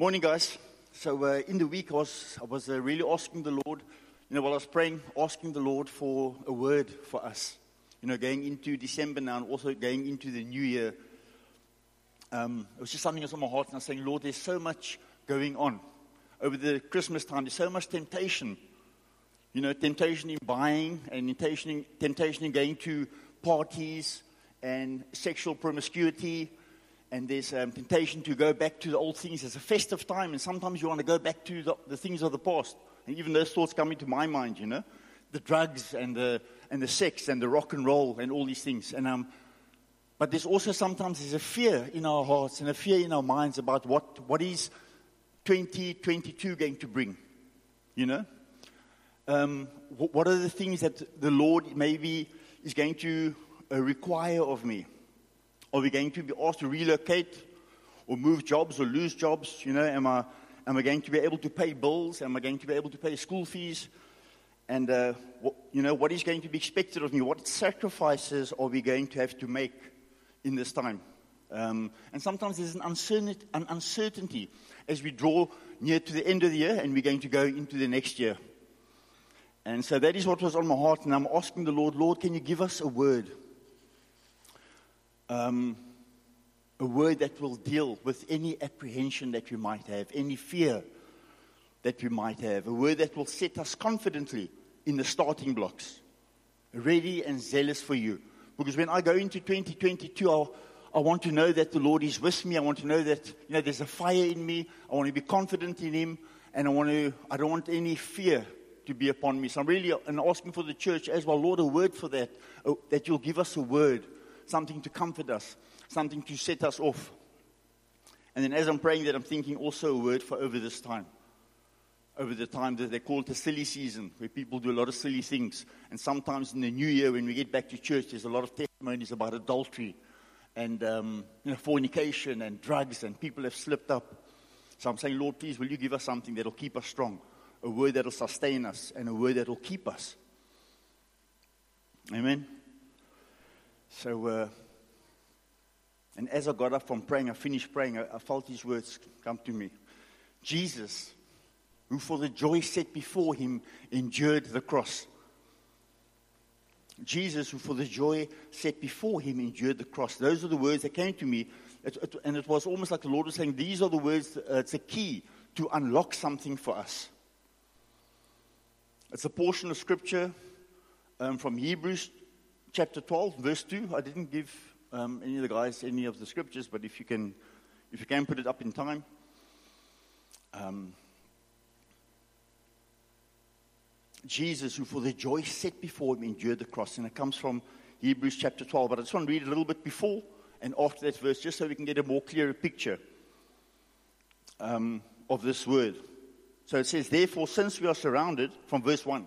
Morning, guys. So uh, in the week, I was I was uh, really asking the Lord, you know, while I was praying, asking the Lord for a word for us. You know, going into December now, and also going into the new year. Um, it was just something that's on my heart, and I was saying, Lord, there's so much going on over the Christmas time. There's so much temptation. You know, temptation in buying, and temptation in, temptation in going to parties, and sexual promiscuity and there's um, temptation to go back to the old things. It's a festive time, and sometimes you want to go back to the, the, things of the past. And even those thoughts come into my mind, you know, the drugs and the and the sex and the rock and roll and all these things. And um, but there's also sometimes there's a fear in our hearts and a fear in our minds about what what is 2022 going to bring, you know. Um, what are the things that the Lord maybe is going to uh, require of me? Are we going to be asked to relocate or move jobs or lose jobs? You know, am I, am I going to be able to pay bills? Am I going to be able to pay school fees? And, uh, what, you know, what is going to be expected of me? What sacrifices are we going to have to make in this time? Um, and sometimes there's an uncertainty, an uncertainty as we draw near to the end of the year and we're going to go into the next year. And so that is what was on my heart. And I'm asking the Lord, Lord, can you give us a word? Um, a word that will deal with any apprehension that we might have, any fear that we might have, a word that will set us confidently in the starting blocks, ready and zealous for you. Because when I go into 2022, I'll, I want to know that the Lord is with me. I want to know that you know there's a fire in me. I want to be confident in Him, and I want to. I don't want any fear to be upon me. So I'm really and asking for the church as well, Lord, a word for that. Uh, that you'll give us a word something to comfort us, something to set us off. And then as I'm praying that, I'm thinking also a word for over this time. Over the time that they call it the silly season, where people do a lot of silly things. And sometimes in the new year, when we get back to church, there's a lot of testimonies about adultery and um, you know, fornication and drugs, and people have slipped up. So I'm saying, Lord, please, will you give us something that will keep us strong, a word that will sustain us, and a word that will keep us. Amen. So, uh, and as I got up from praying, I finished praying, I, I felt these words come to me. Jesus, who for the joy set before him endured the cross. Jesus, who for the joy set before him endured the cross. Those are the words that came to me. It, it, and it was almost like the Lord was saying, These are the words, uh, it's a key to unlock something for us. It's a portion of scripture um, from Hebrews chapter 12, verse 2. I didn't give um, any of the guys any of the scriptures, but if you can, if you can put it up in time. Um, Jesus, who for the joy set before him endured the cross. And it comes from Hebrews chapter 12. But I just want to read a little bit before and after that verse, just so we can get a more clearer picture um, of this word. So it says, Therefore, since we are surrounded, from verse 1,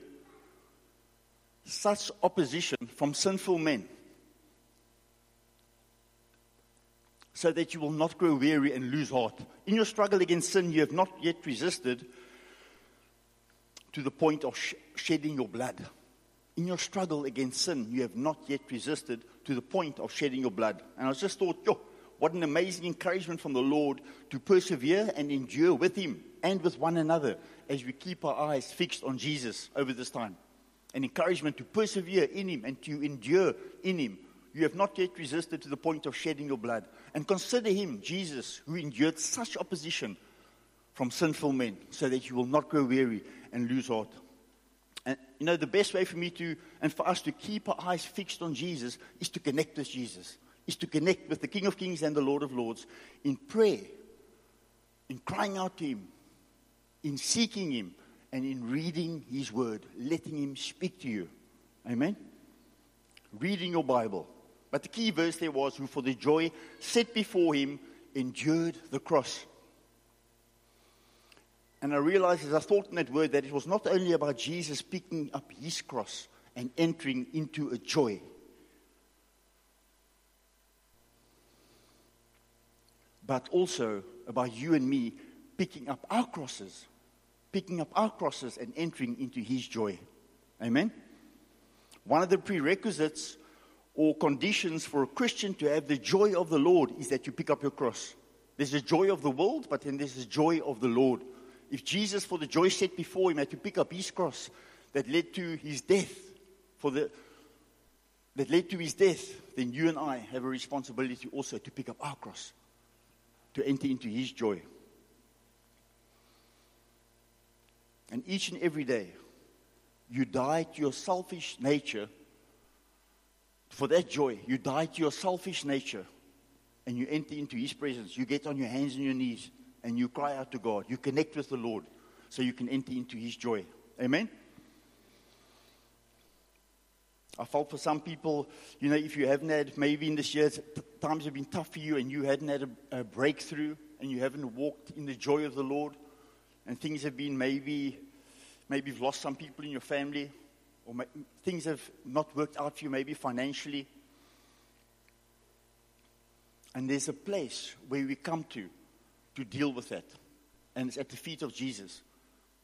such opposition from sinful men so that you will not grow weary and lose heart. In your struggle against sin, you have not yet resisted to the point of sh- shedding your blood. In your struggle against sin, you have not yet resisted to the point of shedding your blood. And I just thought, yo, what an amazing encouragement from the Lord to persevere and endure with Him and with one another as we keep our eyes fixed on Jesus over this time an encouragement to persevere in Him and to endure in Him. You have not yet resisted to the point of shedding your blood. And consider Him, Jesus, who endured such opposition from sinful men, so that you will not grow weary and lose heart. And you know, the best way for me to, and for us to keep our eyes fixed on Jesus is to connect with Jesus, is to connect with the King of Kings and the Lord of Lords in prayer, in crying out to Him, in seeking Him, and in reading His Word, letting Him speak to you. Amen? Reading your Bible. But the key verse there was, who for the joy set before Him endured the cross. And I realized as I thought in that word that it was not only about Jesus picking up his cross and entering into a joy, but also about you and me picking up our crosses, picking up our crosses and entering into his joy. Amen? One of the prerequisites or conditions for a Christian to have the joy of the Lord is that you pick up your cross. There's a joy of the world, but then there's the joy of the Lord. If Jesus, for the joy set before him, had to pick up his cross that led to his death, for the that led to his death, then you and I have a responsibility also to pick up our cross, to enter into his joy. And each and every day, you die to your selfish nature for that joy. You die to your selfish nature and you enter into His presence. You get on your hands and your knees and you cry out to God. You connect with the Lord so you can enter into His joy. Amen? I felt for some people, you know, if you haven't had, maybe in this year, times have been tough for you and you hadn't had a, a breakthrough and you haven't walked in the joy of the Lord and things have been maybe, maybe you've lost some people in your family or ma- things have not worked out for you, maybe financially. And there's a place where we come to to deal with that. And it's at the feet of Jesus.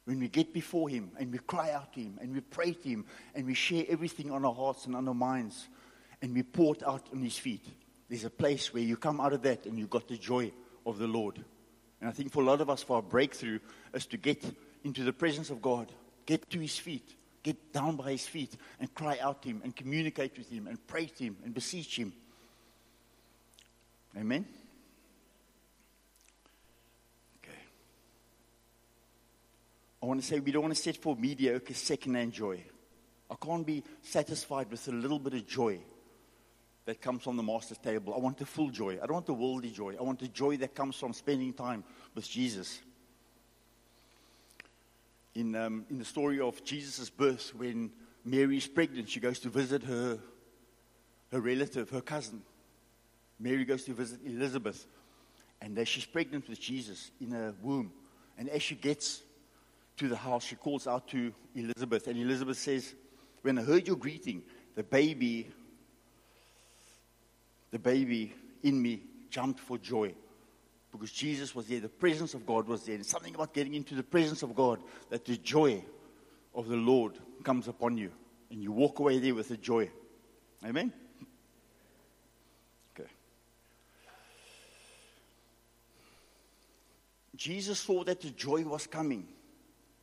When we get before Him and we cry out to Him and we pray to Him and we share everything on our hearts and on our minds and we pour it out on His feet, there's a place where you come out of that and you've got the joy of the Lord. And I think for a lot of us, for our breakthrough, is to get into the presence of God, get to His feet, get down by His feet and cry out to Him and communicate with Him and pray to Him and beseech Him. Amen? Okay. I want to say we don't want to set for mediocre second-hand joy. I can't be satisfied with a little bit of joy that comes from the master's table. I want the full joy. I don't want the worldly joy. I want the joy that comes from spending time with Jesus. In, um, in the story of Jesus' birth, when Mary is pregnant, she goes to visit her, her relative, her cousin. Mary goes to visit Elizabeth, and she's pregnant with Jesus in her womb, and as she gets to the house, she calls out to Elizabeth, and Elizabeth says, When I heard your greeting, the baby, the baby in me jumped for joy because Jesus was there, the presence of God was there. And something about getting into the presence of God that the joy of the Lord comes upon you, and you walk away there with the joy. Amen. Okay. Jesus saw that the joy was coming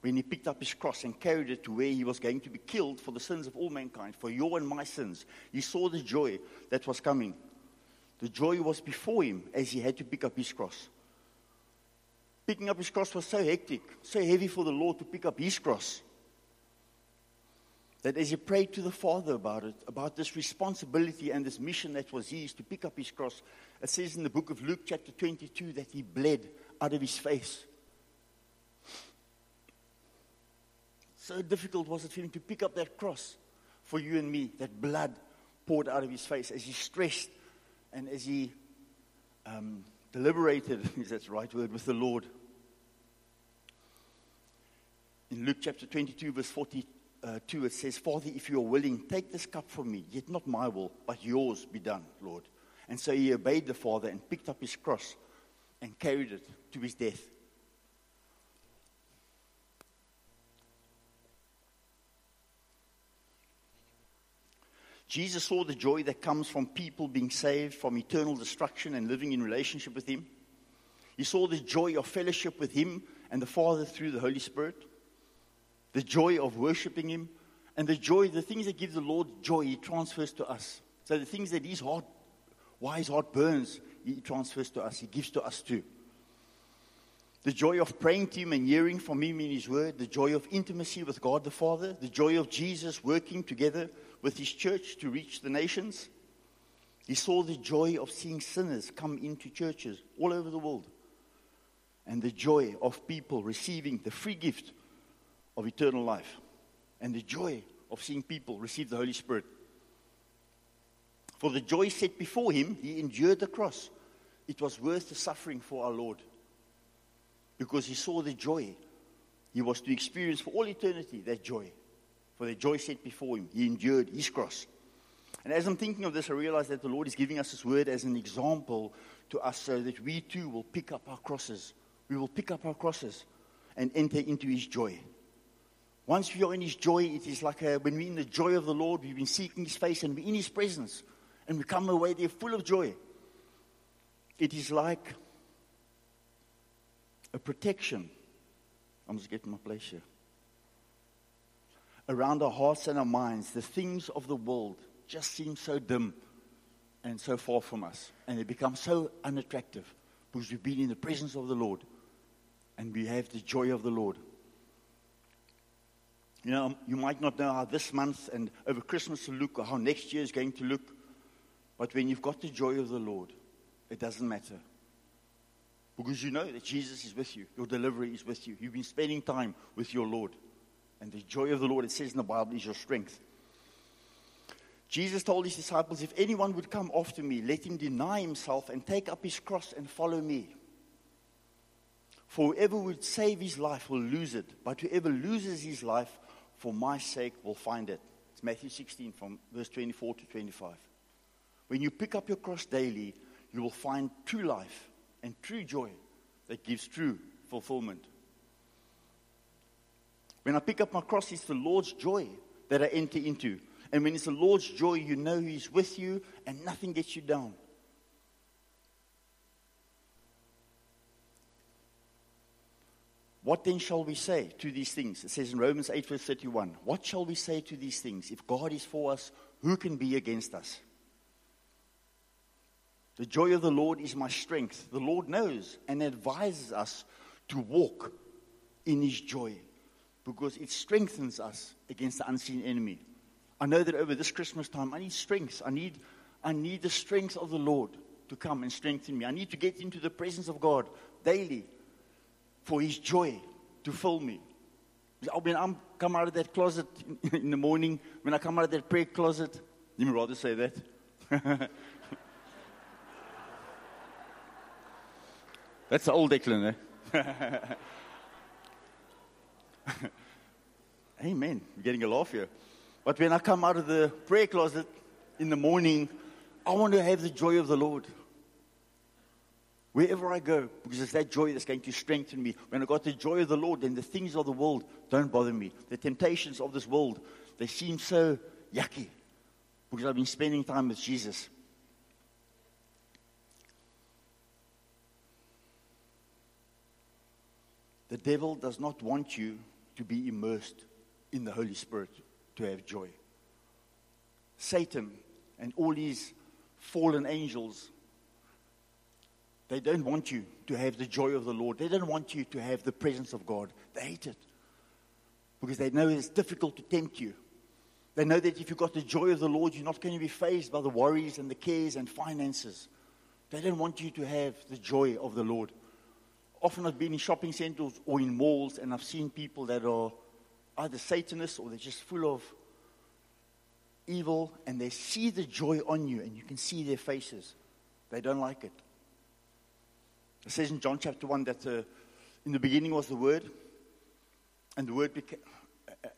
when he picked up his cross and carried it to where he was going to be killed for the sins of all mankind, for your and my sins. He saw the joy that was coming. The joy was before him as he had to pick up his cross. Picking up his cross was so hectic, so heavy for the Lord to pick up his cross. That as he prayed to the Father about it, about this responsibility and this mission that was his to pick up his cross, it says in the book of Luke, chapter 22, that he bled out of his face. So difficult was it for him to pick up that cross for you and me, that blood poured out of his face as he stressed and as he um, deliberated, is that the right word, with the Lord. In Luke chapter 22, verse 42, it says, Father, if you are willing, take this cup from me, yet not my will, but yours be done, Lord. And so he obeyed the Father and picked up his cross and carried it to his death. Jesus saw the joy that comes from people being saved from eternal destruction and living in relationship with Him. He saw the joy of fellowship with Him and the Father through the Holy Spirit, the joy of worshiping Him, and the joy, the things that give the Lord joy, He transfers to us. So the things that His heart, why His heart burns, He transfers to us, He gives to us too. The joy of praying to Him and hearing from Him in His Word, the joy of intimacy with God the Father, the joy of Jesus working together with His church to reach the nations. He saw the joy of seeing sinners come into churches all over the world, and the joy of people receiving the free gift of eternal life, and the joy of seeing people receive the Holy Spirit. For the joy set before him, he endured the cross. It was worth the suffering for our Lord because he saw the joy he was to experience for all eternity that joy. For the joy set before him, he endured his cross. And as I'm thinking of this, I realize that the Lord is giving us His word as an example to us so that we too will pick up our crosses. We will pick up our crosses and enter into His joy. Once we are in His joy, it is like a, when we're in the joy of the Lord, we've been seeking His face and we're in His presence and we come away there full of joy. It is like a protection. I'm just getting my place here. Around our hearts and our minds, the things of the world just seem so dim and so far from us. And they become so unattractive because we've been in the presence of the Lord and we have the joy of the Lord. You know, you might not know how this month and over Christmas will look or how next year is going to look, but when you've got the joy of the Lord, it doesn't matter. Because you know that Jesus is with you, your delivery is with you. You've been spending time with your Lord. And the joy of the Lord, it says in the Bible, is your strength. Jesus told his disciples, If anyone would come after me, let him deny himself and take up his cross and follow me. For whoever would save his life will lose it, but whoever loses his life for my sake will find it. It's Matthew 16 from verse 24 to 25. When you pick up your cross daily, you will find true life and true joy that gives true fulfillment. When I pick up my cross, it's the Lord's joy that I enter into. And when it's the Lord's joy, you know He's with you and nothing gets you down. What then shall we say to these things? It says in Romans 8, verse 31. What shall we say to these things? If God is for us, who can be against us? The joy of the Lord is my strength. The Lord knows and advises us to walk in His joy because it strengthens us against the unseen enemy. I know that over this Christmas time, I need strength. I need, I need the strength of the Lord to come and strengthen me. I need to get into the presence of God daily for His joy to fill me. When I come out of that closet in the morning, when I come out of that prayer closet, let me rather say that. That's the old Declan, eh? Amen. We're getting a laugh here. But when I come out of the prayer closet in the morning, I want to have the joy of the Lord. Wherever I go, because it's that joy that's going to strengthen me. When I got the joy of the Lord, then the things of the world don't bother me. The temptations of this world, they seem so yucky because I've been spending time with Jesus. The devil does not want you to be immersed in the Holy Spirit to have joy. Satan and all these fallen angels, they don't want you to have the joy of the Lord. They don't want you to have the presence of God. They hate it because they know it's difficult to tempt you. They know that if you've got the joy of the Lord, you're not going to be faced by the worries and the cares and finances. They don't want you to have the joy of the Lord. Often I've been in shopping centers or in malls and I've seen people that are either Satanists or they're just full of evil and they see the joy on you and you can see their faces. They don't like it. It says in John chapter 1 that uh, in the beginning was the Word, and the Word became.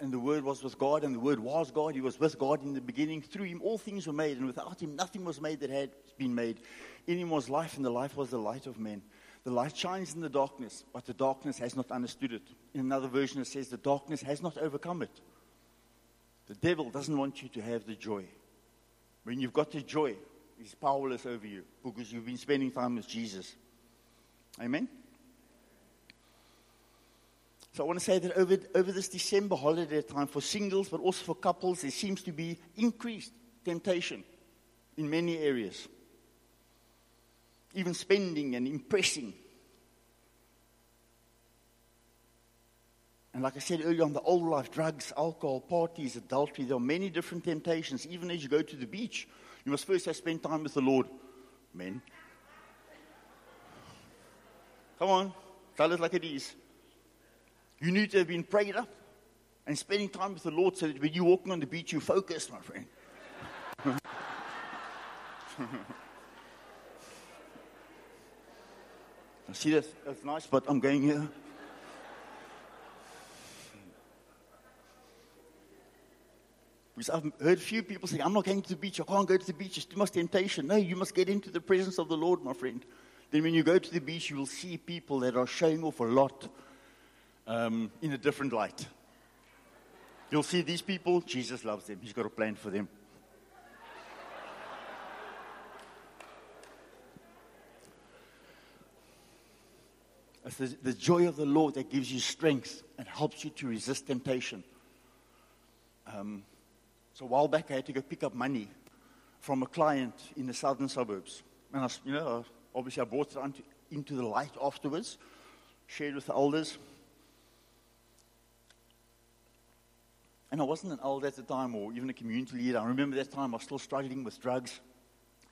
And the Word was with God, and the Word was God. He was with God in the beginning. Through Him, all things were made, and without Him, nothing was made that had been made. In Him was life, and the life was the light of men. The light shines in the darkness, but the darkness has not understood it. In another version, it says, The darkness has not overcome it. The devil doesn't want you to have the joy. When you've got the joy, he's powerless over you because you've been spending time with Jesus. Amen? So I want to say that over, over this December holiday time for singles, but also for couples, there seems to be increased temptation in many areas even spending and impressing. And like I said earlier on, the old life, drugs, alcohol, parties, adultery, there are many different temptations. Even as you go to the beach, you must first have spent time with the Lord. Men. Come on, tell it like it is. You need to have been prayed up and spending time with the Lord so that when you're walking on the beach, you focus, my friend. See, this? It's nice, but I'm going here. Because I've heard few people say, I'm not going to the beach, I can't go to the beach, it's too much temptation. No, you must get into the presence of the Lord, my friend. Then when you go to the beach, you will see people that are showing off a lot um, in a different light. You'll see these people, Jesus loves them, He's got a plan for them. It's the, the joy of the Lord that gives you strength and helps you to resist temptation. Um, so a while back, I had to go pick up money from a client in the southern suburbs. And I, you know, obviously I brought it onto, into the light afterwards, shared with the elders. And I wasn't an elder at the time or even a community leader. I remember that time I was still struggling with drugs.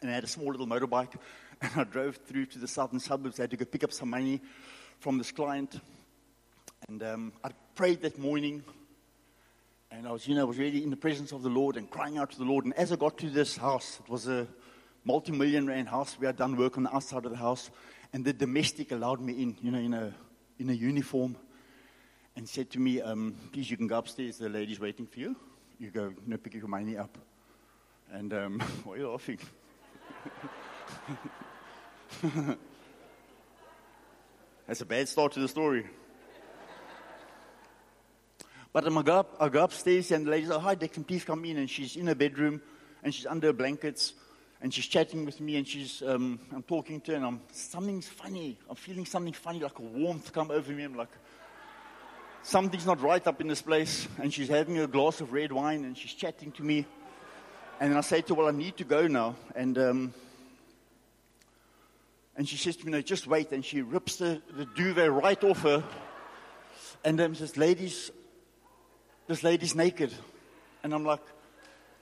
And I had a small little motorbike. And I drove through to the southern suburbs. I had to go pick up some money from this client. And um, I prayed that morning. And I was, you know, was really in the presence of the Lord and crying out to the Lord. And as I got to this house, it was a multi-million rand house. We had done work on the outside of the house. And the domestic allowed me in, you know, in a, in a uniform. And said to me, um, please, you can go upstairs. The lady's waiting for you. You go, you know, pick your money up. And um, why are you laughing? That's a bad start to the story. But I go, up, I go upstairs and the lady says, oh, Hi, Dixon, please come in. And she's in her bedroom and she's under her blankets and she's chatting with me and she's, um, I'm talking to her and I'm, something's funny. I'm feeling something funny, like a warmth come over me. I'm like, something's not right up in this place. And she's having a glass of red wine and she's chatting to me. And I say to her, Well, I need to go now. And, um, and she says to me, No, just wait. And she rips the, the duvet right off her. And then this lady's, this lady's naked. And I'm like,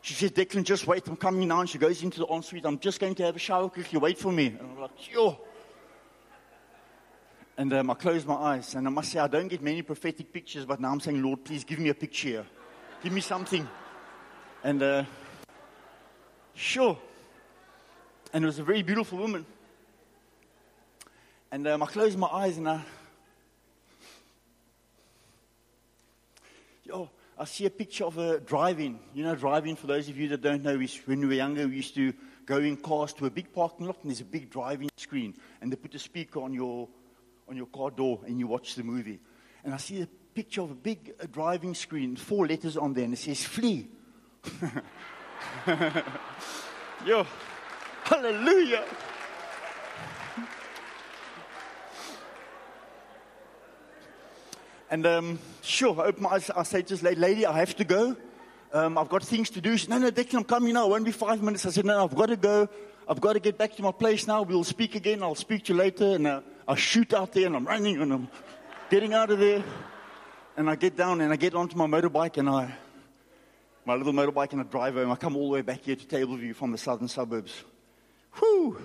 she says, Declan, just wait. I'm coming now. And she goes into the ensuite. I'm just going to have a shower quickly. Wait for me. And I'm like, sure. And um, I close my eyes. And I must say, I don't get many prophetic pictures, but now I'm saying, Lord, please give me a picture. Give me something. And uh, sure. And it was a very beautiful woman. And um, I closed my eyes and I, yo, I see a picture of a drive-in. You know, drive-in, for those of you that don't know, is when we were younger, we used to go in cars to a big parking lot and there's a big drive-in screen. And they put a speaker on your, on your car door and you watch the movie. And I see a picture of a big uh, driving screen, four letters on there, and it says flee. Yo, hallelujah. And um, sure, I open my eyes. I say to this lady, I have to go. Um, I've got things to do. She said, no, no, Declan, I'm coming now. It won't be five minutes. I said, no, no, I've got to go. I've got to get back to my place now. We'll speak again. I'll speak to you later. And uh, I shoot out there and I'm running and I'm getting out of there. And I get down and I get onto my motorbike and I, my little motorbike and I drive home. I come all the way back here to Tableview from the southern suburbs. Whew.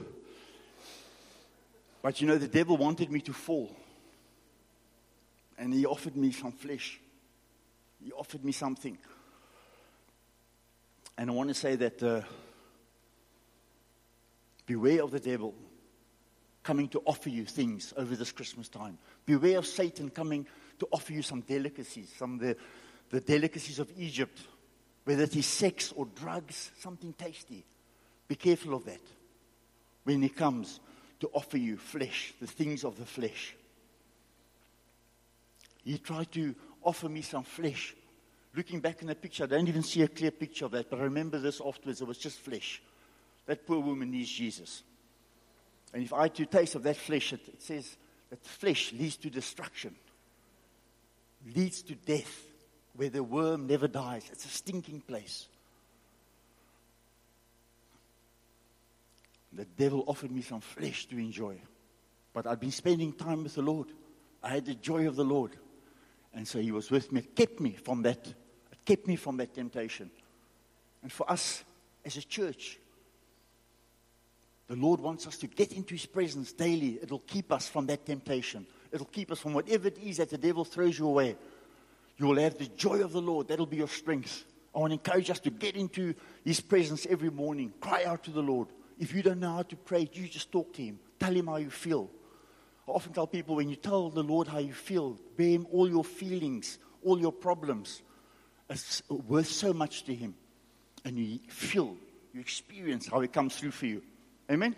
But you know, the devil wanted me to fall. And he offered me some flesh. He offered me something. And I want to say that uh, beware of the devil coming to offer you things over this Christmas time. Beware of Satan coming to offer you some delicacies, some of the, the delicacies of Egypt, whether it is sex or drugs, something tasty. Be careful of that when he comes to offer you flesh, the things of the flesh. He tried to offer me some flesh. Looking back in the picture, I don't even see a clear picture of that, but I remember this afterwards. It was just flesh. That poor woman needs Jesus. And if I had to taste of that flesh, it, it says that flesh leads to destruction, leads to death, where the worm never dies. It's a stinking place. The devil offered me some flesh to enjoy. But I'd been spending time with the Lord. I had the joy of the Lord. And so he was with me. Kept me from that. It kept me from that temptation. And for us as a church, the Lord wants us to get into his presence daily. It'll keep us from that temptation. It'll keep us from whatever it is that the devil throws you away. You will have the joy of the Lord. That'll be your strength. I want to encourage us to get into his presence every morning. Cry out to the Lord. If you don't know how to pray, you just talk to him. Tell him how you feel. I often tell people when you tell the Lord how you feel, bear him all your feelings, all your problems. It's worth so much to him. and you feel, you experience how He comes through for you. Amen?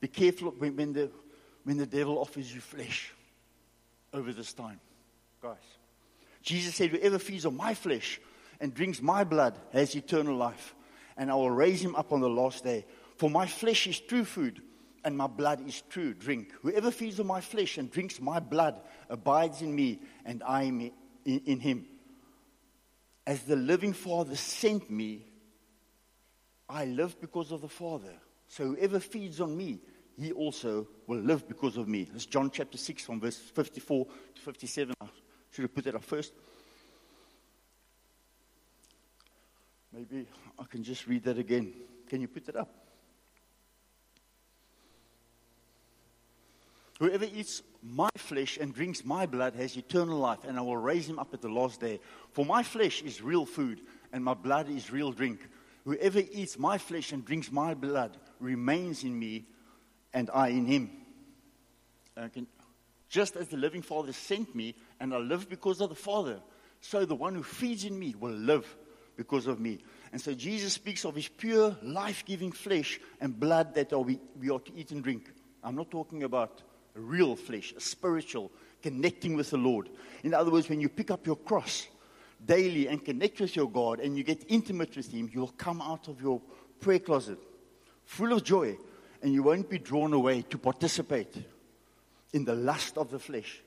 Be careful when, when, the, when the devil offers you flesh over this time, guys. Jesus said, Whoever feeds on my flesh and drinks my blood has eternal life, and I will raise him up on the last day. For my flesh is true food, and my blood is true drink. Whoever feeds on my flesh and drinks my blood abides in me, and I in, in him. As the living Father sent me, I live because of the Father. So whoever feeds on me, he also will live because of me. That's John chapter 6 from verse 54 to 57. I should have put that up first. Maybe I can just read that again. Can you put that up? Whoever eats my flesh and drinks my blood has eternal life, and I will raise him up at the last day. For my flesh is real food, and my blood is real drink. Whoever eats my flesh and drinks my blood remains in me, and I in him. Uh, can, just as the living Father sent me, and I live because of the Father, so the one who feeds in me will live because of me. And so Jesus speaks of his pure, life giving flesh and blood that we, we are to eat and drink. I'm not talking about real flesh, a spiritual, connecting with the Lord. In other words, when you pick up your cross daily and connect with your God and you get intimate with Him, you'll come out of your prayer closet full of joy and you won't be drawn away to participate in the lust of the flesh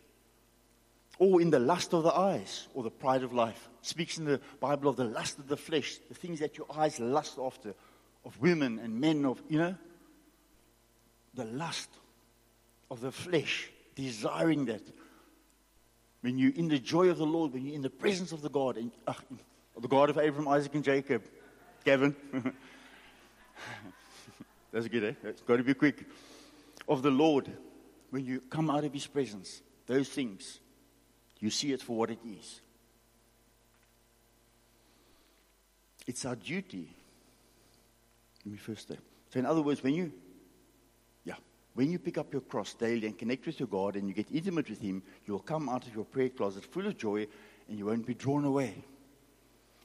or in the lust of the eyes or the pride of life. It speaks in the Bible of the lust of the flesh, the things that your eyes lust after, of women and men, of, you know, the lust of the flesh, desiring that. When you're in the joy of the Lord, when you're in the presence of the God, and, uh, the God of Abraham, Isaac, and Jacob, Kevin. That's good, eh? It's got to be quick. Of the Lord, when you come out of His presence, those things, you see it for what it is. It's our duty. Let me first say. So, in other words, when you when you pick up your cross daily and connect with your God and you get intimate with Him, you'll come out of your prayer closet full of joy and you won't be drawn away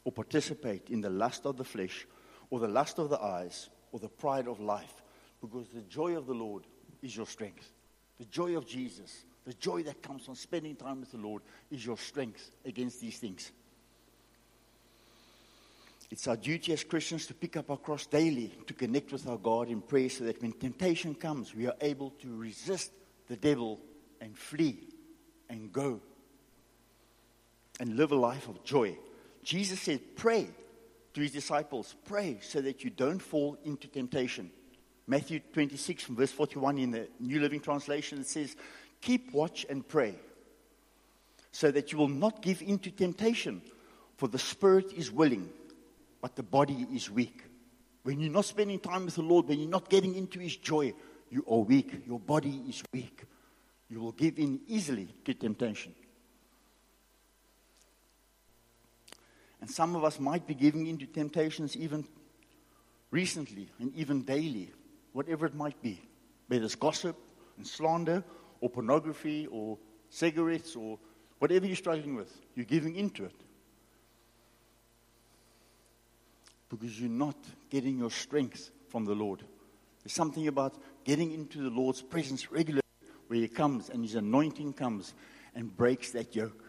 or participate in the lust of the flesh or the lust of the eyes or the pride of life because the joy of the Lord is your strength. The joy of Jesus, the joy that comes from spending time with the Lord is your strength against these things. It's our duty as Christians to pick up our cross daily, to connect with our God in prayer so that when temptation comes, we are able to resist the devil and flee and go and live a life of joy. Jesus said, Pray to his disciples, pray so that you don't fall into temptation. Matthew 26, from verse 41 in the New Living Translation, it says, Keep watch and pray so that you will not give in to temptation, for the spirit is willing but the body is weak. When you're not spending time with the Lord, when you're not getting into His joy, you are weak. Your body is weak. You will give in easily to temptation. And some of us might be giving into temptations even recently and even daily, whatever it might be. Whether it's gossip and slander or pornography or cigarettes or whatever you're struggling with, you're giving into it. Because you're not getting your strength from the Lord. There's something about getting into the Lord's presence regularly where He comes and His anointing comes and breaks that yoke.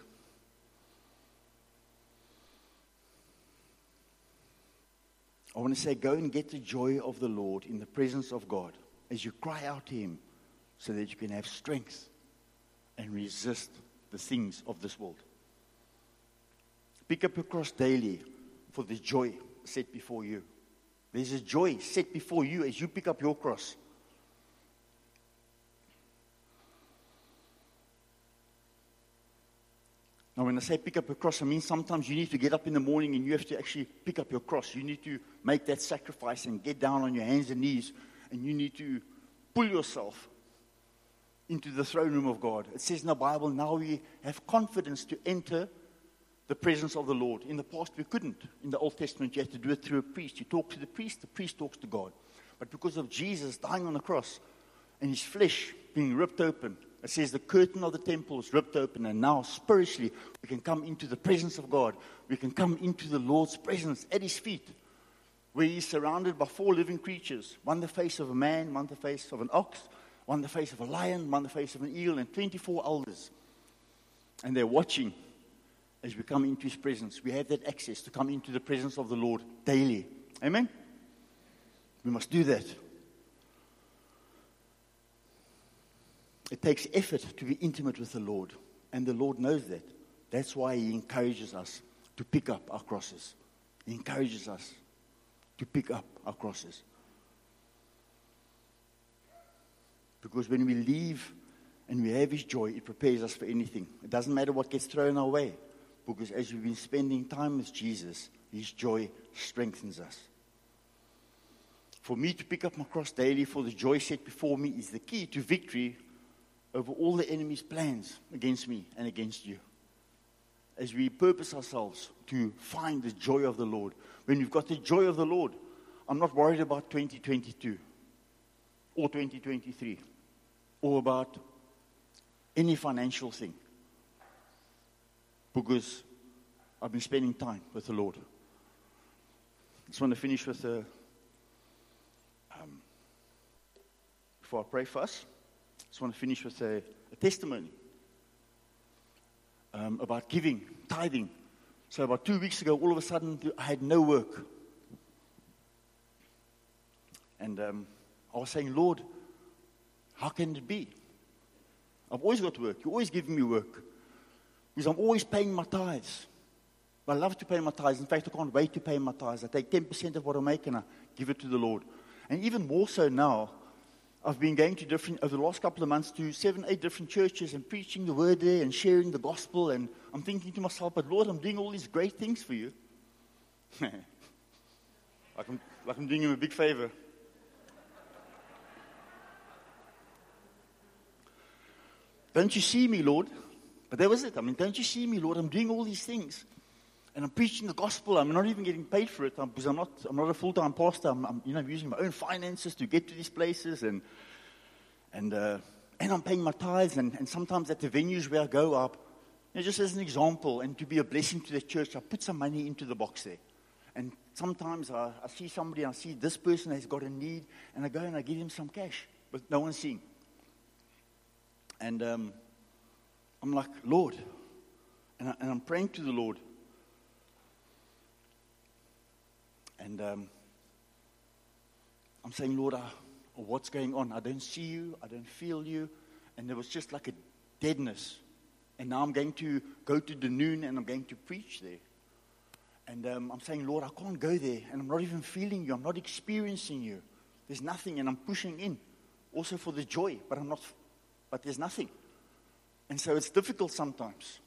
I want to say, go and get the joy of the Lord in the presence of God as you cry out to Him so that you can have strength and resist the things of this world. Pick up your cross daily for the joy set before you. There's a joy set before you as you pick up your cross. Now, when I say pick up a cross, I mean sometimes you need to get up in the morning and you have to actually pick up your cross. You need to make that sacrifice and get down on your hands and knees, and you need to pull yourself into the throne room of God. It says in the Bible, now we have confidence to enter the presence of the Lord. In the past, we couldn't. In the Old Testament, you had to do it through a priest. You talk to the priest, the priest talks to God. But because of Jesus dying on the cross and his flesh being ripped open It says the curtain of the temple is ripped open, and now spiritually we can come into the presence of God. We can come into the Lord's presence at His feet, where He's surrounded by four living creatures one the face of a man, one the face of an ox, one the face of a lion, one the face of an eagle, and 24 elders. And they're watching as we come into His presence. We have that access to come into the presence of the Lord daily. Amen? We must do that. It takes effort to be intimate with the Lord, and the Lord knows that. That's why He encourages us to pick up our crosses. He encourages us to pick up our crosses. Because when we leave and we have His joy, it prepares us for anything. It doesn't matter what gets thrown our way, because as we've been spending time with Jesus, His joy strengthens us. For me to pick up my cross daily for the joy set before me is the key to victory over all the enemy's plans against me and against you. As we purpose ourselves to find the joy of the Lord. When we've got the joy of the Lord, I'm not worried about 2022 or 2023 or about any financial thing because I've been spending time with the Lord. I just want to finish with a. Um, before I pray for us just want to finish with a, a testimony um, about giving, tithing. So, about two weeks ago, all of a sudden, I had no work. And um, I was saying, Lord, how can it be? I've always got work. You're always giving me work. Because I'm always paying my tithes. I love to pay my tithes. In fact, I can't wait to pay my tithes. I take 10% of what I make and I give it to the Lord. And even more so now, I've been going to different, over the last couple of months, to seven, eight different churches and preaching the word there and sharing the gospel. And I'm thinking to myself, but Lord, I'm doing all these great things for you. like, I'm, like I'm doing him a big favor. Don't you see me, Lord? But that was it. I mean, don't you see me, Lord? I'm doing all these things. And I'm preaching the gospel. I'm not even getting paid for it I'm, because I'm not, I'm not a full time pastor. I'm, I'm, you know, using my own finances to get to these places. And, and, uh, and I'm paying my tithes. And, and sometimes at the venues where I go up, you know, just as an example, and to be a blessing to the church, I put some money into the box there. And sometimes I, I see somebody, I see this person has got a need, and I go and I give him some cash, but no one's seeing. And um, I'm like, Lord, and, I, I'm praying to the Lord. And um, I'm saying, Lord, uh, what's going on? I don't see you. I don't feel you. And there was just like a deadness. And now I'm going to go to the noon and I'm going to preach there. And um, I'm saying, Lord, I can't go there. And I'm not even feeling you. I'm not experiencing you. There's nothing. And I'm pushing in also for the joy, but I'm not, but there's nothing. And so it's difficult sometimes.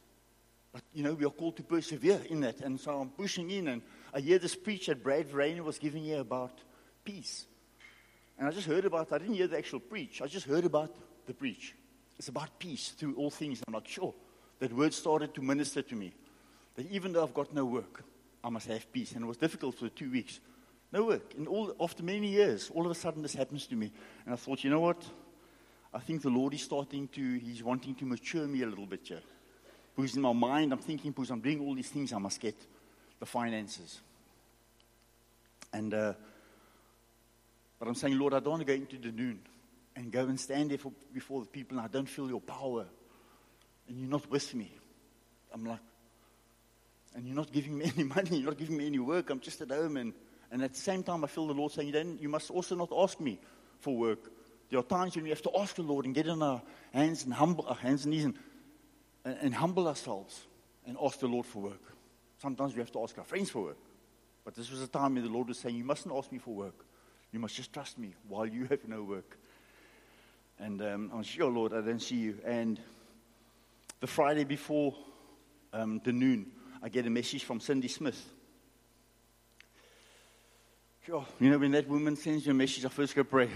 But, you know, we are called to persevere in that. And so I'm pushing in and I hear this preach that Brad Rainer was giving here about peace. And I just heard about, I didn't hear the actual preach. I just heard about the preach. It's about peace through all things. I'm like, sure. That word started to minister to me. That even though I've got no work, I must have peace. And it was difficult for two weeks. No work. And all, after many years, all of a sudden this happens to me. And I thought, you know what? I think the Lord is starting to, He's wanting to mature me a little bit here. Because in my mind, I'm thinking, because I'm doing all these things, I must get the finances. And, uh, but I'm saying, Lord, I don't want to go into the noon and go and stand there for, before the people and I don't feel your power. And you're not with me. I'm like, and you're not giving me any money, you're not giving me any work. I'm just at home. And, and at the same time, I feel the Lord saying, then you must also not ask me for work. There are times when we have to ask the Lord and get on our hands and humble our hands and knees and, and, and humble ourselves and ask the Lord for work. Sometimes we have to ask our friends for work. But this was a time when the Lord was saying, You mustn't ask me for work. You must just trust me while you have no work. And um, I'm sure, Lord, I don't see you. And the Friday before um, noon, I get a message from Cindy Smith. Sure. You know, when that woman sends you a message, I first go pray.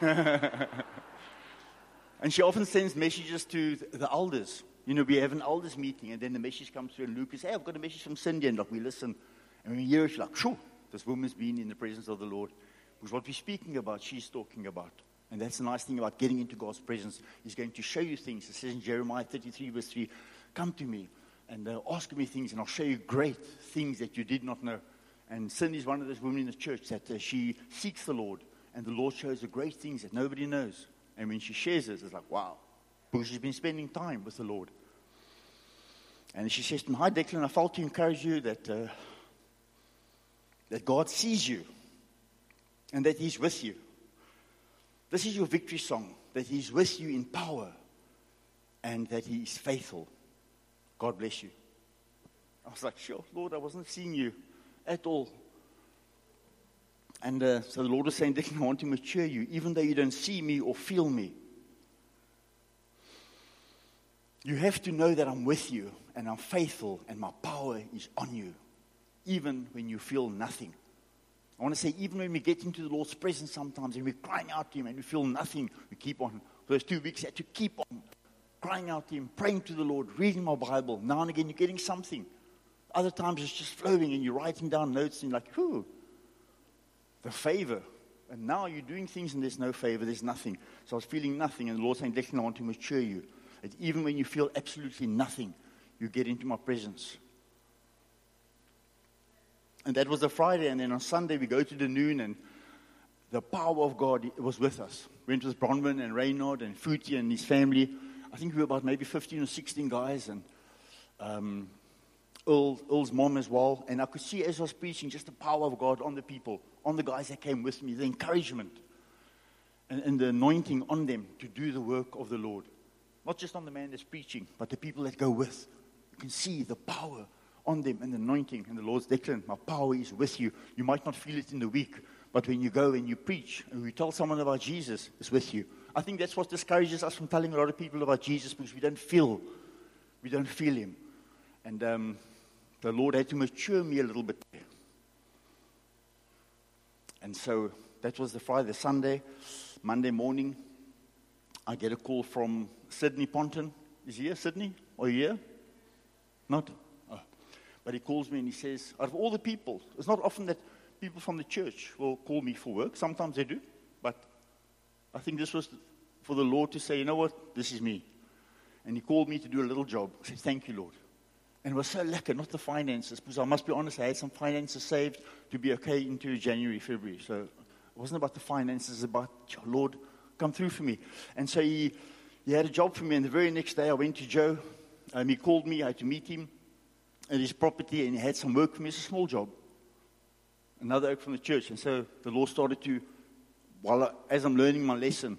and she often sends messages to the elders. You know, we have an elders meeting, and then the message comes through, and Lucas, hey, I've got a message from Cindy, and like we listen, and we hear She's like, sure, this woman's been in the presence of the Lord. Because what we're speaking about, she's talking about. And that's the nice thing about getting into God's presence. He's going to show you things. It says in Jeremiah 33, verse 3, Come to me and uh, ask me things, and I'll show you great things that you did not know. And Cindy's one of those women in the church that uh, she seeks the Lord, and the Lord shows her great things that nobody knows. And when she shares it, it's like, wow, because she's been spending time with the Lord. And she says to me, Hi, Declan, I felt to encourage you that, uh, that God sees you and that He's with you. This is your victory song that He's with you in power and that He is faithful. God bless you. I was like, Sure, Lord, I wasn't seeing you at all. And uh, so the Lord is saying, I want to mature you, even though you don't see me or feel me. You have to know that I'm with you and I'm faithful and my power is on you, even when you feel nothing. I want to say, even when we get into the Lord's presence sometimes and we're crying out to Him and we feel nothing, we keep on. Those two weeks, I had to keep on crying out to Him, praying to the Lord, reading my Bible. Now and again, you're getting something. Other times, it's just flowing and you're writing down notes and you're like, whew, the favor. And now you're doing things and there's no favor, there's nothing. So I was feeling nothing, and the Lord saying, Declan, I want to mature you. That even when you feel absolutely nothing, you get into my presence. And that was a Friday. And then on Sunday, we go to the noon, and the power of God was with us. We went with Bronwyn and Reynard and Futi and his family. I think we were about maybe 15 or 16 guys, and um, Earl, Earl's mom as well. And I could see as I was preaching just the power of God on the people, on the guys that came with me, the encouragement and, and the anointing on them to do the work of the Lord. Not just on the man that's preaching, but the people that go with. You can see the power on them and the anointing. And the Lord's declaration. My power is with you. You might not feel it in the week, but when you go and you preach and you tell someone about Jesus, it's with you. I think that's what discourages us from telling a lot of people about Jesus because we don't feel, we don't feel Him. And um, the Lord had to mature me a little bit there. And so that was the Friday, Sunday, Monday morning. I get a call from Sydney Ponton. Is he here, Sydney? Are you here? Not? Ah. But he calls me and he says, out of all the people, it's not often that people from the church will call me for work. Sometimes they do. But I think this was for the Lord to say, you know what, this is me. And he called me to do a little job. I said, thank you, Lord. And it was so lekker, not the finances, because I must be honest, I had some finances saved to be okay into January, February. So it wasn't about the finances, it was about, Lord, come through for me. And so he, he had a job for me, and the very next day I went to Joe. Um, he called me, I had to meet him at his property and he had some work for me. It's a small job. Another oak from the church. And so the Lord started to, while I, as I'm learning my lesson,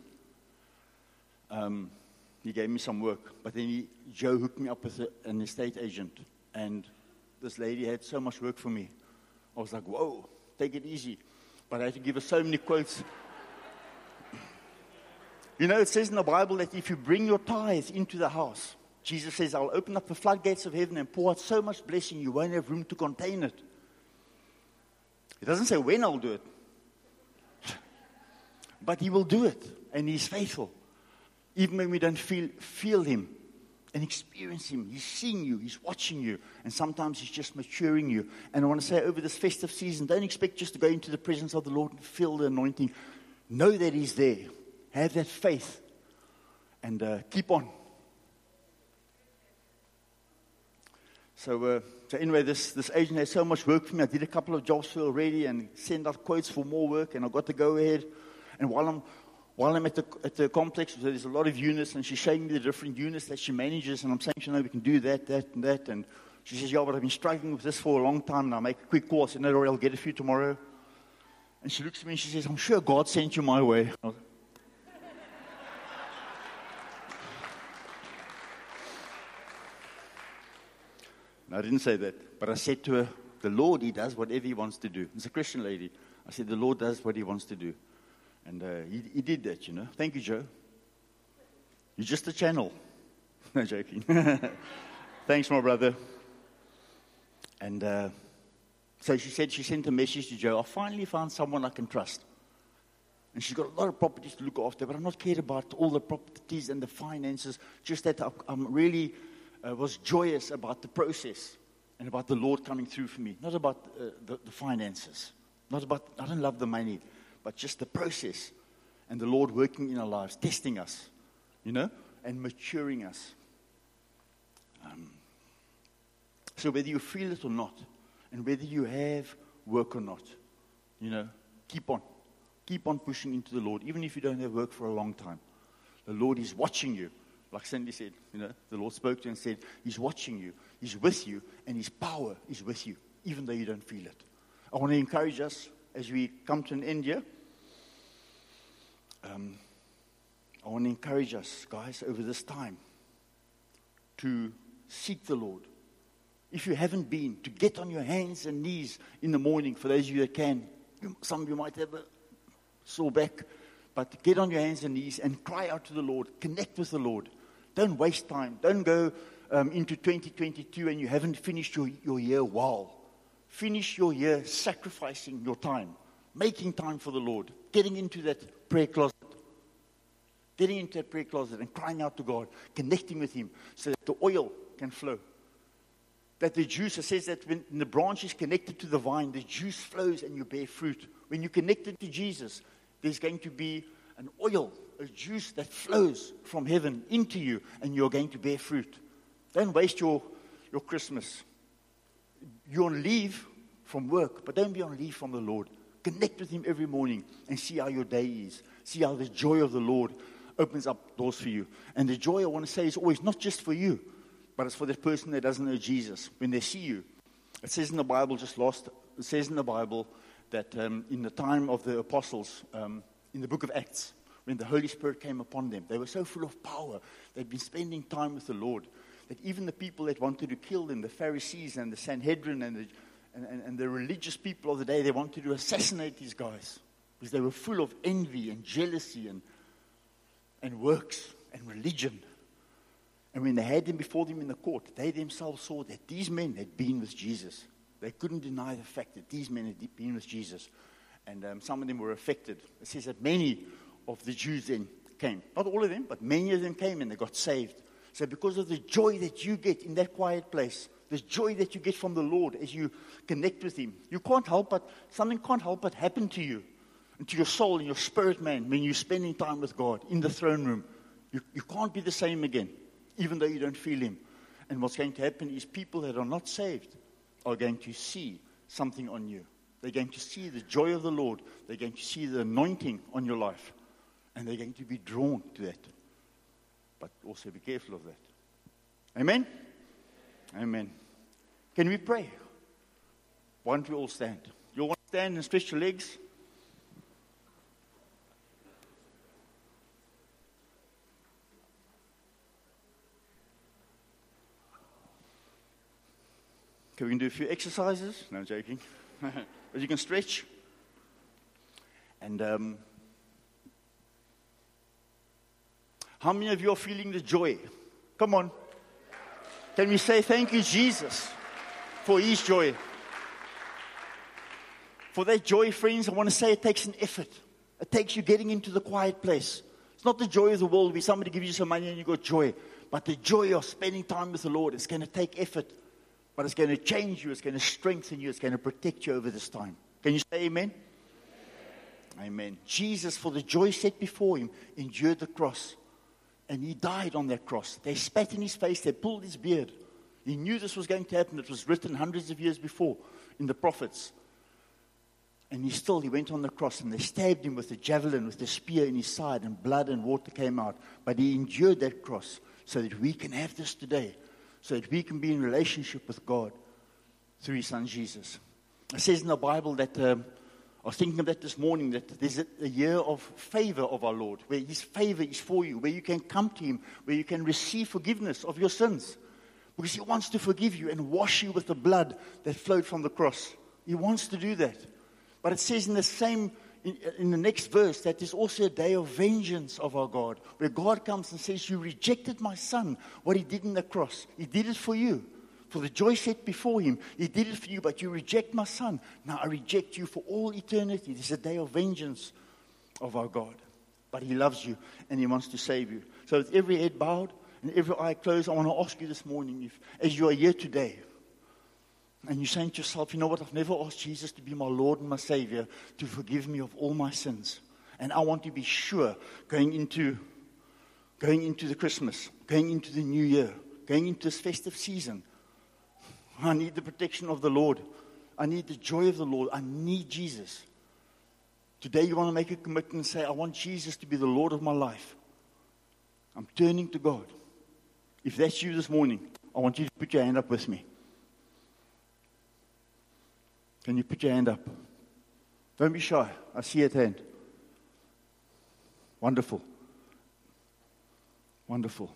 um, he gave me some work. But then he, Joe hooked me up with a, an estate agent. And this lady had so much work for me. I was like, whoa, take it easy. But I had to give her so many quotes. you know, it says in the Bible that if you bring your tithes into the house, Jesus says, I'll open up the floodgates of heaven and pour out so much blessing you won't have room to contain it. He doesn't say when I'll do it, but He will do it, and He's faithful. Even when we don't feel, feel Him and experience Him, He's seeing you, He's watching you, and sometimes He's just maturing you. And I want to say over this festive season, don't expect just to go into the presence of the Lord and feel the anointing. Know that He's there, have that faith, and uh, keep on. So, uh, so anyway, this, this agent has so much work for me. I did a couple of jobs for already and sent out quotes for more work, and I got to go ahead. And while I'm, while I'm at the, at the complex, there's a lot of units, and she's showing me the different units that she manages, and I'm saying, you know, we can do that, that, and that. And she says, yeah, but I've been struggling with this for a long time, and I make a quick call. and I'll get for you tomorrow. And she looks at me and she says, I'm sure God sent you my way. I didn't say that. But I said to her, the Lord, He does whatever He wants to do. It's a Christian lady. I said, the Lord does what He wants to do. And uh, he, he did that, you know. Thank you, Joe. You're just a channel. no joking. Thanks, my brother. And uh, so she said she sent a message to Joe. I finally found someone I can trust. And she's got a lot of properties to look after, but I'm not cared about all the properties and the finances. Just that I'm really uh, was joyous about the process and about the Lord coming through for me. Not about uh, the, the finances. Not about, I don't love the money, but just the process and the Lord working in our lives, testing us, you know, and maturing us. Um, so whether you feel it or not, and whether you have work or not, you know, keep on. Keep on pushing into the Lord, even if you don't have work for a long time. The Lord is watching you. Like Sandy said, you know, the Lord spoke to you and said, He's watching you, He's with you, and His power is with you, even though you don't feel it. I want to encourage us as we come to an end here. Um, I want to encourage us, guys, over this time to seek the Lord. If you haven't been, to get on your hands and knees in the morning, for those of you that can. Some of you might have a sore back, but get on your hands and knees and cry out to the Lord. Connect with the Lord. Don't waste time. Don't go um, into 2022 and you haven't finished your, your year well. Finish your year sacrificing your time, making time for the Lord, getting into that prayer closet, getting into that prayer closet and crying out to God, connecting with Him so that the oil can flow. That the juice, it says that when the branch is connected to the vine, the juice flows and you bear fruit. When you're connected to Jesus, there's going to be an oil, a juice that flows from heaven into you, and you're going to bear fruit. Don't waste your, your Christmas. You're on leave from work, but don't be on leave from the Lord. Connect with Him every morning and see how your day is. See how the joy of the Lord opens up doors for you. And the joy I want to say is always not just for you, but it's for the person that doesn't know Jesus. When they see you, it says in the Bible, just lost, it says in the Bible that um, in the time of the apostles, um, in the book of Acts, when the Holy Spirit came upon them, they were so full of power. They'd been spending time with the Lord that even the people that wanted to kill them, the Pharisees and the Sanhedrin and the, and, and, and the religious people of the day, they wanted to assassinate these guys because they were full of envy and jealousy and, and works and religion. And when they had them before them in the court, they themselves saw that these men had been with Jesus. They couldn't deny the fact that these men had been with Jesus. And um, some of them were affected. It says that many of the Jews then came. Not all of them, but many of them came and they got saved. So, because of the joy that you get in that quiet place, the joy that you get from the Lord as you connect with Him, you can't help but, something can't help but happen to you and to your soul and your spirit, man, when you're spending time with God in the throne room. You, you can't be the same again, even though you don't feel Him. And what's going to happen is people that are not saved are going to see something on you. They're going to see the joy of the Lord. They're going to see the anointing on your life. And they're going to be drawn to that. But also be careful of that. Amen? Amen. Can we pray? Why don't we all stand? You want to stand and stretch your legs? Okay, we can do a few exercises. No, I'm joking. but you can stretch. And um, how many of you are feeling the joy? Come on. Can we say thank you, Jesus, for his joy? For that joy, friends, I want to say it takes an effort. It takes you getting into the quiet place. It's not the joy of the world where somebody gives you some money and you got joy. But the joy of spending time with the Lord, it's going to take effort. But it's going to change you, it's going to strengthen you, it's going to protect you over this time. Can you say amen? Amen. amen. Jesus, for the joy set before him, endured the cross. And he died on that cross. They spat in his face, they pulled his beard. He knew this was going to happen. It was written hundreds of years before in the prophets. And he still, he went on the cross and they stabbed him with a javelin, with a spear in his side, and blood and water came out. But he endured that cross so that we can have this today so that we can be in relationship with God through His Son Jesus. It says in the Bible that um, I was thinking of that this morning that there's a, a, year of favor of our Lord, where His favor is for you, where you can come to Him, where you can receive forgiveness of your sins. Because He wants to forgive you and wash you with the blood that flowed from the cross. He wants to do that. But it says in the same in, in, the next verse that there's also a day of vengeance of our God, where God comes and says, You rejected my son, what he did in the cross. He did it for you, for the joy set before him. He did it for you, but you reject my son. Now I reject you for all eternity. There's a day of vengeance of our God. But he loves you and he wants to save you. So, with every head bowed and every eye closed, I want to ask you this morning if, as you are here today, and you're saying to yourself, you know what, I've never asked Jesus to be my Lord and my Savior, to forgive me of all my sins. And I want to be sure going into, going into the Christmas, going into the new year, going into this festive season. I need the protection of the Lord. I need the joy of the Lord. I need Jesus. Today, you want to make a commitment and say, I want Jesus to be the Lord of my life. I'm turning to God. If that's you this morning, I want you to put your hand up with me. Can you put your hand up? Don't be shy. I see your hand. Wonderful. Wonderful.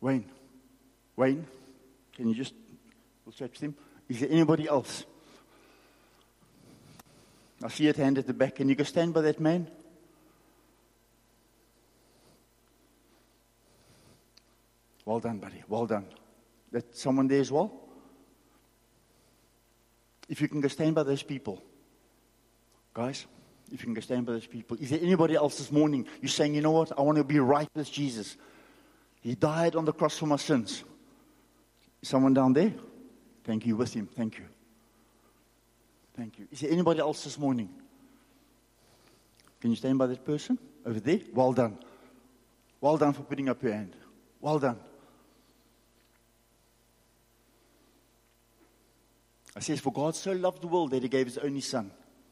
Wayne. Wayne, can you just we'll chat with him? Is there anybody else? I see your hand at the back. Can you go stand by that man? Well done, buddy. Well done. That someone there as well? If you can go stand by those people. Guys, if you can go stand by those people. Is there anybody else this morning? You're saying, you know what? I want to be right with Jesus. He died on the cross for my sins. Someone down there? Thank you with him. Thank you. Thank you. Is there anybody else this morning? Can you stand by that person over there? Well done. Well done for putting up your hand. Well done. It says, For God so loved the world that he gave his only son.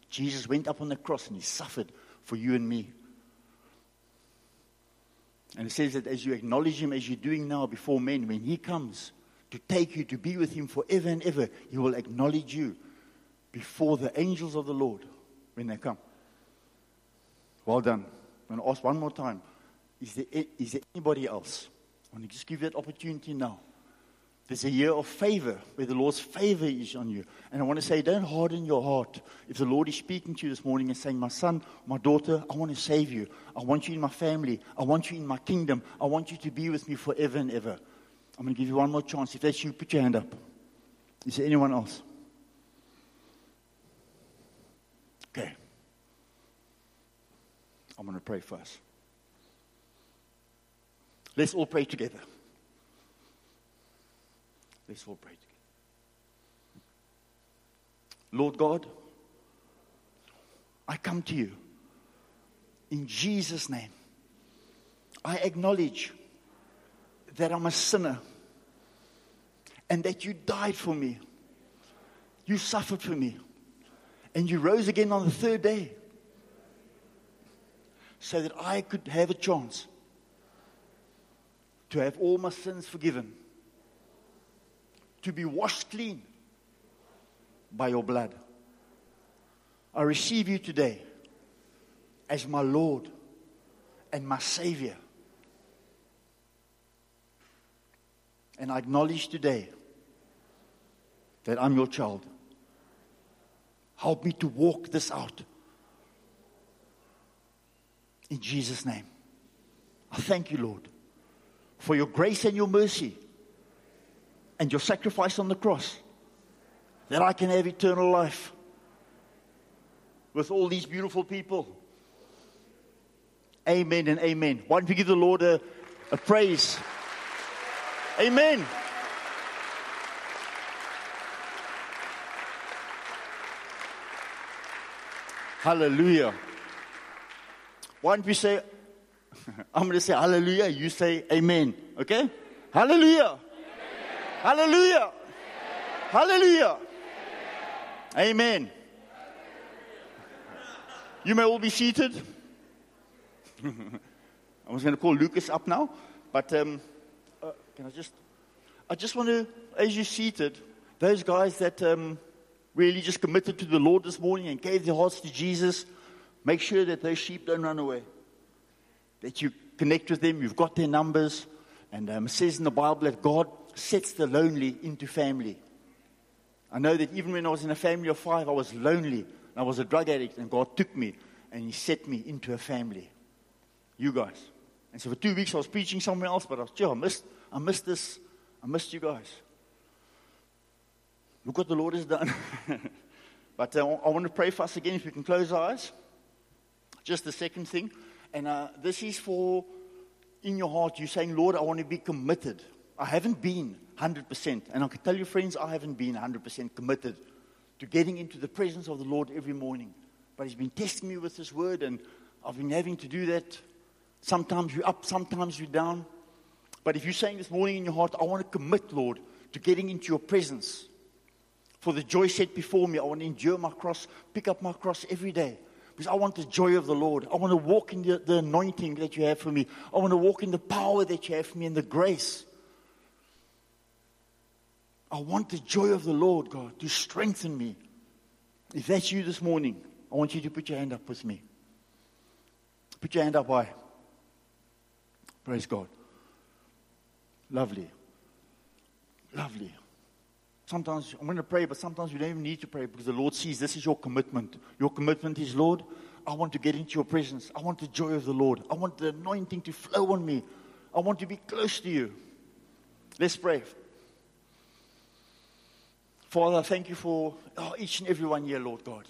Jesus went up on the cross and he suffered for you and me. And it says that as you acknowledge him as you're doing now before men, when he comes to take you to be with him forever and ever, he will acknowledge you before the angels of the Lord when they come. Well done. I'm going to ask one more time. Is there, is there anybody else? I want to just give you that opportunity now. There's a year of favor where the Lord's favor is on you. And I want to say, don't harden your heart. If the Lord is speaking to you this morning and saying, My son, my daughter, I want to save you. I want you in my family. I want you in my kingdom. I want you to be with me forever and ever. I'm going to give you one more chance. If that's you, put your hand up. Is there anyone else? Okay. I'm going to pray first. Let's all pray together. Let's all pray together. Lord God, I come to you in Jesus' name. I acknowledge that I'm a sinner and that you died for me. You suffered for me. And you rose again on the third day so that I could have a chance to have all my sins forgiven to be washed clean by your blood. I receive you today as my Lord and my Savior. And I acknowledge today that I'm your child. Help me to walk this out. In Jesus' name. I thank you, Lord, for your grace and your mercy and your sacrifice on the cross that I can have eternal life with all these beautiful people. Amen and amen. Why don't we give the Lord a, a praise? Amen. Hallelujah. Why don't we say, I'm going to say hallelujah, you say amen. Okay? Hallelujah. Hallelujah. Hallelujah. Amen. You may all be seated. I was going to call Lucas up now, but um, uh, can I just? I just want to, as you're seated, those guys that um, really just committed to the Lord this morning and gave their hearts to Jesus, make sure that those sheep don't run away. That you connect with them, you've got their numbers, and um, it says in the Bible that God sets the lonely into family. I know that even when I was in a family of five, I was lonely. I was a drug addict, and God took me and He set me into a family. You guys. And so for two weeks, I was preaching somewhere else, but I was, gee, I missed, I missed this. I missed you guys. Look what the Lord has done. but uh, I want to pray for us again, if we can close our eyes. Just the second thing. And uh, this is for in your heart, you're saying, Lord, I want to be committed. I haven't been 100%. And I can tell you, friends, I haven't been 100% committed to getting into the presence of the Lord every morning, But He's been testing me with His word, and I've been having to do that. Sometimes you're up, sometimes you're down. But if you're saying this morning in your heart, I want to commit, Lord, to getting into your presence. For the joy set before me, I want to endure my cross, pick up my cross every day. Because I want the joy of the Lord. I want to walk in the, the anointing that you have for me. I want to walk in the power that you have for me and the grace. I want the joy of the Lord, God, to strengthen me. If that's you this morning, I want you to put your hand up with me. Put your hand up high. Praise God. Lovely. Lovely. Sometimes I'm going to pray, but sometimes you don't even need to pray because the Lord sees this is your commitment. Your commitment is, Lord, I want to get into your presence. I want the joy of the Lord. I want the anointing to flow on me. I want to be close to you. Let's pray. Father, thank you for oh, each and every one here, Lord God.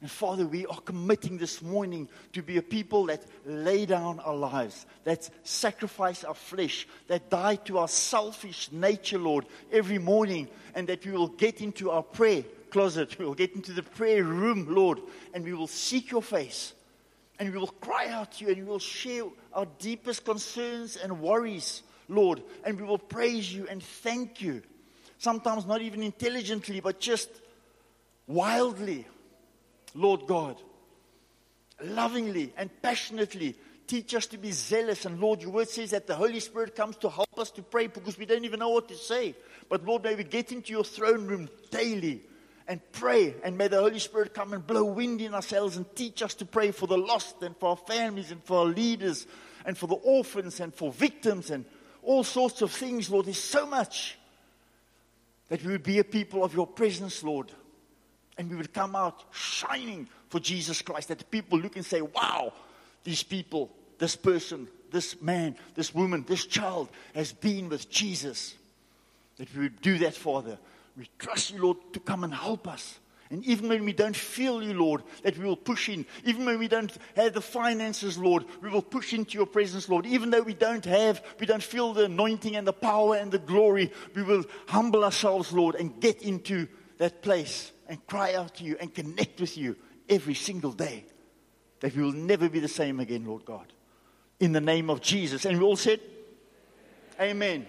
And Father, we are committing this morning to be a people that lay down our lives, that sacrifice our flesh, that die to our selfish nature, Lord, every morning, and that we will get into our prayer closet, we will get into the prayer room, Lord, and we will seek your face, and we will cry out to you, and we will share our deepest concerns and worries, Lord, and we will praise you and thank you. Sometimes not even intelligently, but just wildly Lord God, lovingly and passionately teach us to be zealous. And Lord, your word says that the Holy Spirit comes to help us to pray because we don't even know what to say. But Lord, may we get into your throne room daily and pray. And may the Holy Spirit come and blow wind in ourselves and teach us to pray for the lost and for our families and for our leaders and for the orphans and for victims and all sorts of things, Lord. There's so much that we would be a people of your presence, Lord and we would come out shining for Jesus Christ. That the people look and say, wow, these people, this person, this man, this woman, this child has been with Jesus. That we would do that, Father. We trust you, Lord, to come and help us. And even when we don't feel you, Lord, that we will push in. Even when we don't have the finances, Lord, we will push into your presence, Lord. Even though we don't have, we don't feel the anointing and the power and the glory, we will humble ourselves, Lord, and get into that place and cry out to you and connect with you every single day. That we will never be the same again, Lord God. In the name of Jesus. And we all said, Amen.